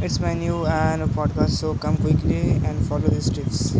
It's my new and podcast, so come quickly and follow these tips.